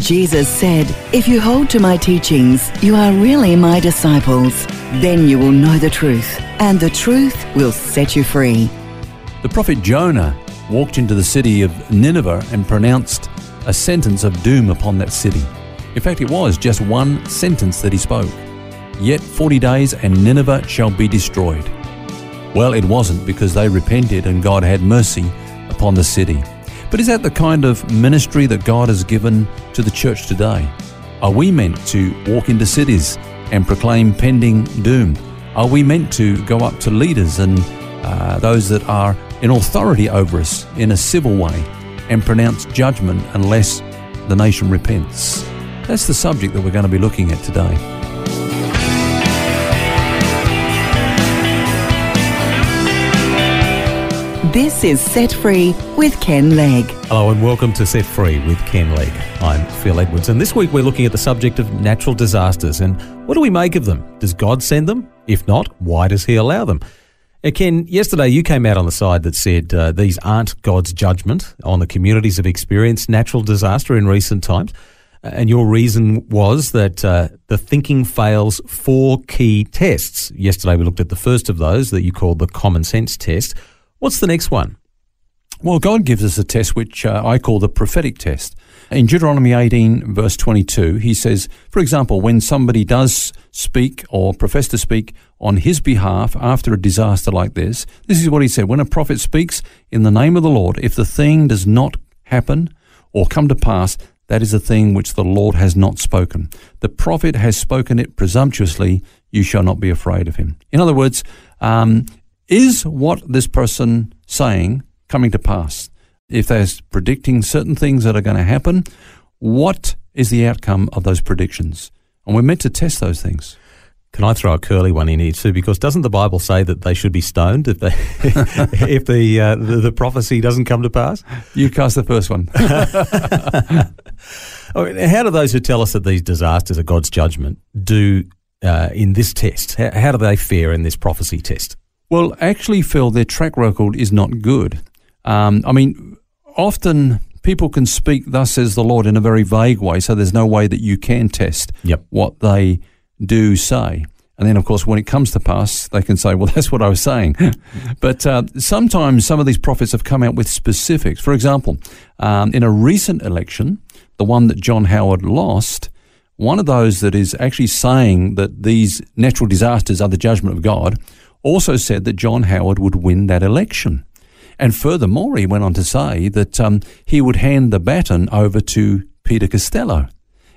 Jesus said, If you hold to my teachings, you are really my disciples. Then you will know the truth, and the truth will set you free. The prophet Jonah walked into the city of Nineveh and pronounced a sentence of doom upon that city. In fact, it was just one sentence that he spoke. Yet 40 days and Nineveh shall be destroyed. Well, it wasn't because they repented and God had mercy upon the city. But is that the kind of ministry that God has given to the church today? Are we meant to walk into cities and proclaim pending doom? Are we meant to go up to leaders and uh, those that are in authority over us in a civil way and pronounce judgment unless the nation repents? That's the subject that we're going to be looking at today. This is Set Free with Ken Legg. Hello and welcome to Set Free with Ken Legg. I'm Phil Edwards, and this week we're looking at the subject of natural disasters and what do we make of them? Does God send them? If not, why does He allow them? Now, Ken, yesterday you came out on the side that said uh, these aren't God's judgment on the communities that have experienced natural disaster in recent times. Uh, and your reason was that uh, the thinking fails four key tests. Yesterday we looked at the first of those that you called the common sense test. What's the next one? Well, God gives us a test which uh, I call the prophetic test. In Deuteronomy 18, verse 22, he says, for example, when somebody does speak or profess to speak on his behalf after a disaster like this, this is what he said When a prophet speaks in the name of the Lord, if the thing does not happen or come to pass, that is a thing which the Lord has not spoken. The prophet has spoken it presumptuously, you shall not be afraid of him. In other words, um, is what this person saying coming to pass? If they're predicting certain things that are going to happen, what is the outcome of those predictions? And we're meant to test those things. Can I throw a curly one in here too? Because doesn't the Bible say that they should be stoned if, they, if the, uh, the, the prophecy doesn't come to pass? You cast the first one. How do those who tell us that these disasters are God's judgment do uh, in this test? How, how do they fare in this prophecy test? Well, actually, Phil, their track record is not good. Um, I mean, often people can speak, thus says the Lord, in a very vague way, so there's no way that you can test yep. what they do say. And then, of course, when it comes to pass, they can say, well, that's what I was saying. but uh, sometimes some of these prophets have come out with specifics. For example, um, in a recent election, the one that John Howard lost, one of those that is actually saying that these natural disasters are the judgment of God also said that John Howard would win that election. And furthermore, he went on to say that um, he would hand the baton over to Peter Costello.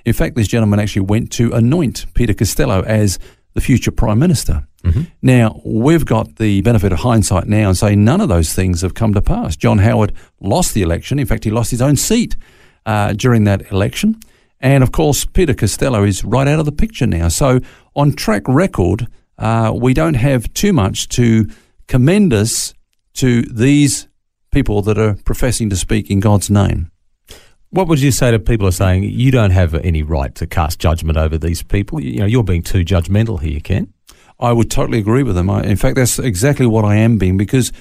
In fact, this gentleman actually went to anoint Peter Costello as the future Prime Minister. Mm-hmm. Now, we've got the benefit of hindsight now and say none of those things have come to pass. John Howard lost the election. In fact, he lost his own seat uh, during that election. And of course, Peter Costello is right out of the picture now. So, on track record, uh, we don't have too much to commend us to these people that are professing to speak in God's name. What would you say to people who are saying you don't have any right to cast judgment over these people? You know, you're being too judgmental here, Ken. I would totally agree with them. I, in fact, that's exactly what I am being because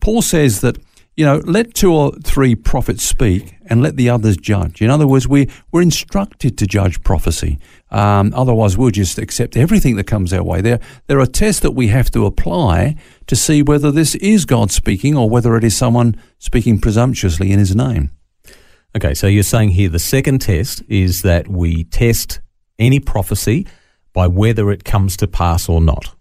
Paul says that you know, let two or three prophets speak and let the others judge. In other words, we, we're instructed to judge prophecy. Um, otherwise, we'll just accept everything that comes our way. There, there are tests that we have to apply to see whether this is God speaking or whether it is someone speaking presumptuously in his name. Okay, so you're saying here the second test is that we test any prophecy by whether it comes to pass or not.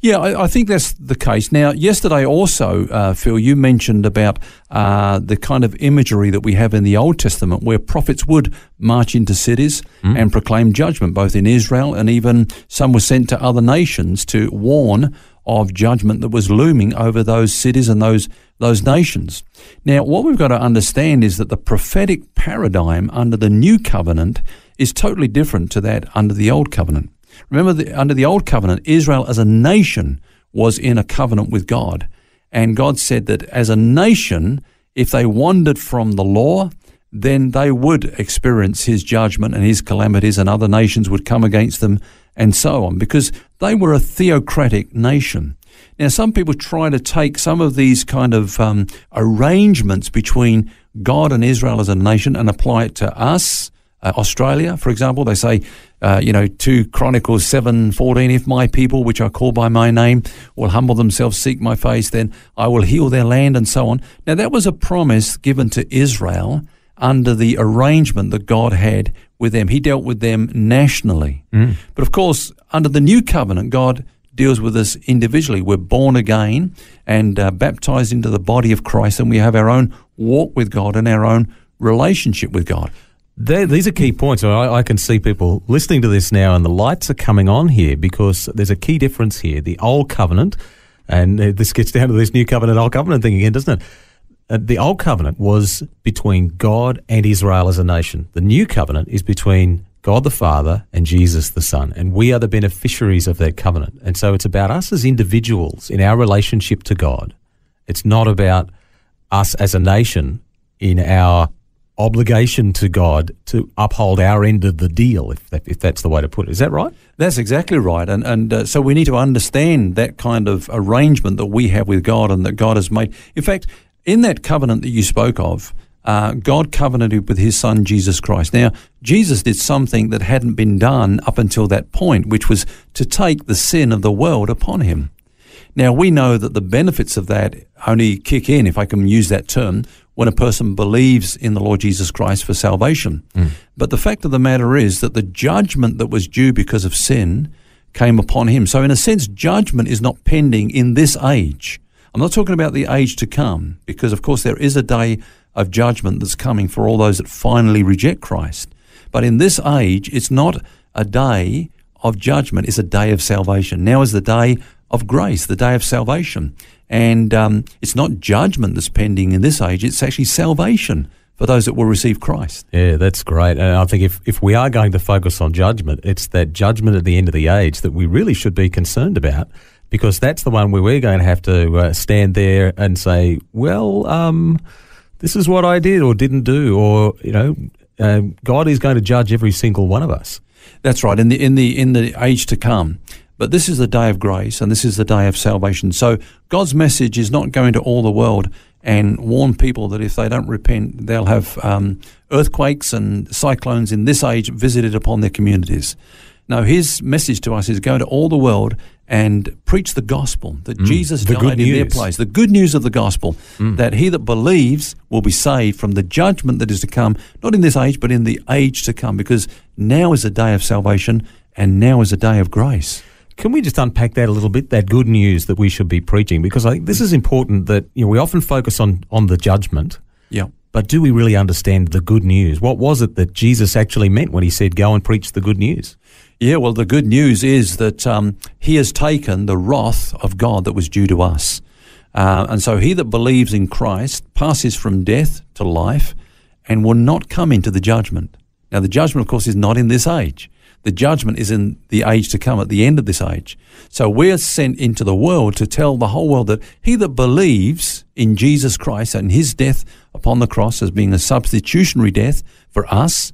Yeah, I, I, think that's the case. Now, yesterday also, uh, Phil, you mentioned about uh, the kind of imagery that we have in the Old Testament where prophets would march into cities mm. and proclaim judgment, both in Israel and even some were sent to other nations to warn of judgment that was looming over those cities and those those nations. Now, what we've got to understand is that the prophetic paradigm under the new covenant is totally different to that under the old covenant. Remember, the, under the old covenant, Israel as a nation was in a covenant with God. And God said that as a nation, if they wandered from the law, then they would experience his judgment and his calamities, and other nations would come against them, and so on, because they were a theocratic nation. Now, some people try to take some of these kind of um, arrangements between God and Israel as a nation and apply it to us, uh, Australia, for example. They say, uh, you know, 2 Chronicles 7 14, if my people, which are called by my name, will humble themselves, seek my face, then I will heal their land, and so on. Now, that was a promise given to Israel under the arrangement that God had with them. He dealt with them nationally. Mm. But of course, under the new covenant, God deals with us individually. We're born again and uh, baptized into the body of Christ, and we have our own walk with God and our own relationship with God. They're, these are key points. I, I, can see people listening to this now, and the lights are coming on here because there's a key difference here. The old covenant, and this gets down to this new covenant, old covenant thing again, doesn't it? Uh, the old covenant was between God and Israel as a nation. The new covenant is between God the Father and Jesus the Son. And we are the beneficiaries of that covenant. And so it's about us as individuals in our relationship to God. It's not about us as a nation in our obligation to God to uphold our end of the deal, if, that, if that's the way to put it. Is that right? That's exactly right. And, and uh, so we need to understand that kind of arrangement that we have with God and that God has made. In fact, in that covenant that you spoke of, uh, God covenanted with his son Jesus Christ. Now, Jesus did something that hadn't been done up until that point, which was to take the sin of the world upon him. Now, we know that the benefits of that only kick in, if I can use that term, when a person believes in the Lord Jesus Christ for salvation. Mm. But the fact of the matter is that the judgment that was due because of sin came upon him. So, in a sense, judgment is not pending in this age. I'm not talking about the age to come, because of course there is a day of judgment that's coming for all those that finally reject Christ. But in this age, it's not a day of judgment, it's a day of salvation. Now is the day of grace, the day of salvation. And um, it's not judgment that's pending in this age, it's actually salvation for those that will receive Christ. Yeah, that's great. And I think if, if we are going to focus on judgment, it's that judgment at the end of the age that we really should be concerned about because that's the one where we're going to have to uh, stand there and say, well, um, this is what I did or didn't do, or you know, uh, God is going to judge every single one of us. That's right. In the in the in the age to come. But this is the day of grace and this is the day of salvation. So God's message is not going to all the world and warn people that if they don't repent, they'll have um, earthquakes and cyclones in this age visited upon their communities. No, his message to us is go to all the world and preach the gospel that mm, Jesus the died in their place. The good news of the gospel mm. that he that believes will be saved from the judgment that is to come, not in this age, but in the age to come, because now is a day of salvation and now is a day of grace. Can we just unpack that a little bit? That good news that we should be preaching, because I think this is important. That you know we often focus on on the judgment. Yeah. But do we really understand the good news? What was it that Jesus actually meant when he said, "Go and preach the good news"? Yeah, well, the good news is that um, he has taken the wrath of God that was due to us. Uh, and so he that believes in Christ passes from death to life and will not come into the judgment. Now, the judgment, of course, is not in this age. The judgment is in the age to come, at the end of this age. So we're sent into the world to tell the whole world that he that believes in Jesus Christ and his death upon the cross as being a substitutionary death for us,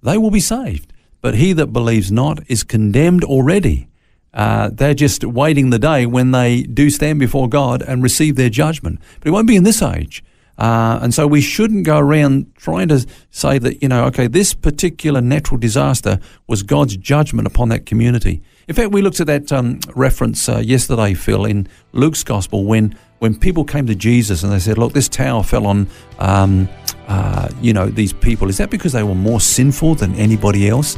they will be saved. But he that believes not is condemned already. Uh, they're just waiting the day when they do stand before God and receive their judgment. But it won't be in this age. Uh, and so we shouldn't go around trying to say that, you know, okay, this particular natural disaster was God's judgment upon that community. In fact, we looked at that um, reference uh, yesterday, Phil, in Luke's gospel when, when people came to Jesus and they said, look, this tower fell on, um, uh, you know, these people. Is that because they were more sinful than anybody else?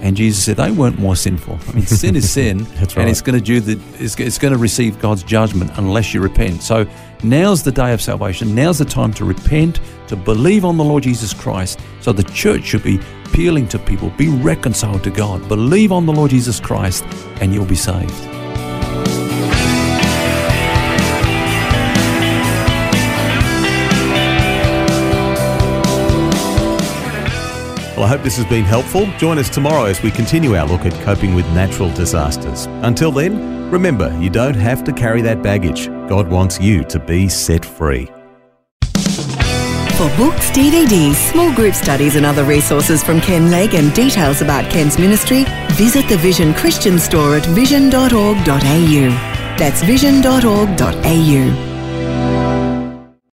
And Jesus said they weren't more sinful. I mean, sin is sin, right. and it's going to do the, it's, it's going to receive God's judgment unless you repent. So now's the day of salvation. Now's the time to repent, to believe on the Lord Jesus Christ. So the church should be appealing to people, be reconciled to God, believe on the Lord Jesus Christ, and you'll be saved. Well, I hope this has been helpful. Join us tomorrow as we continue our look at coping with natural disasters. Until then, remember, you don't have to carry that baggage. God wants you to be set free. For books, DVDs, small group studies, and other resources from Ken Legg and details about Ken's ministry, visit the Vision Christian store at vision.org.au. That's vision.org.au.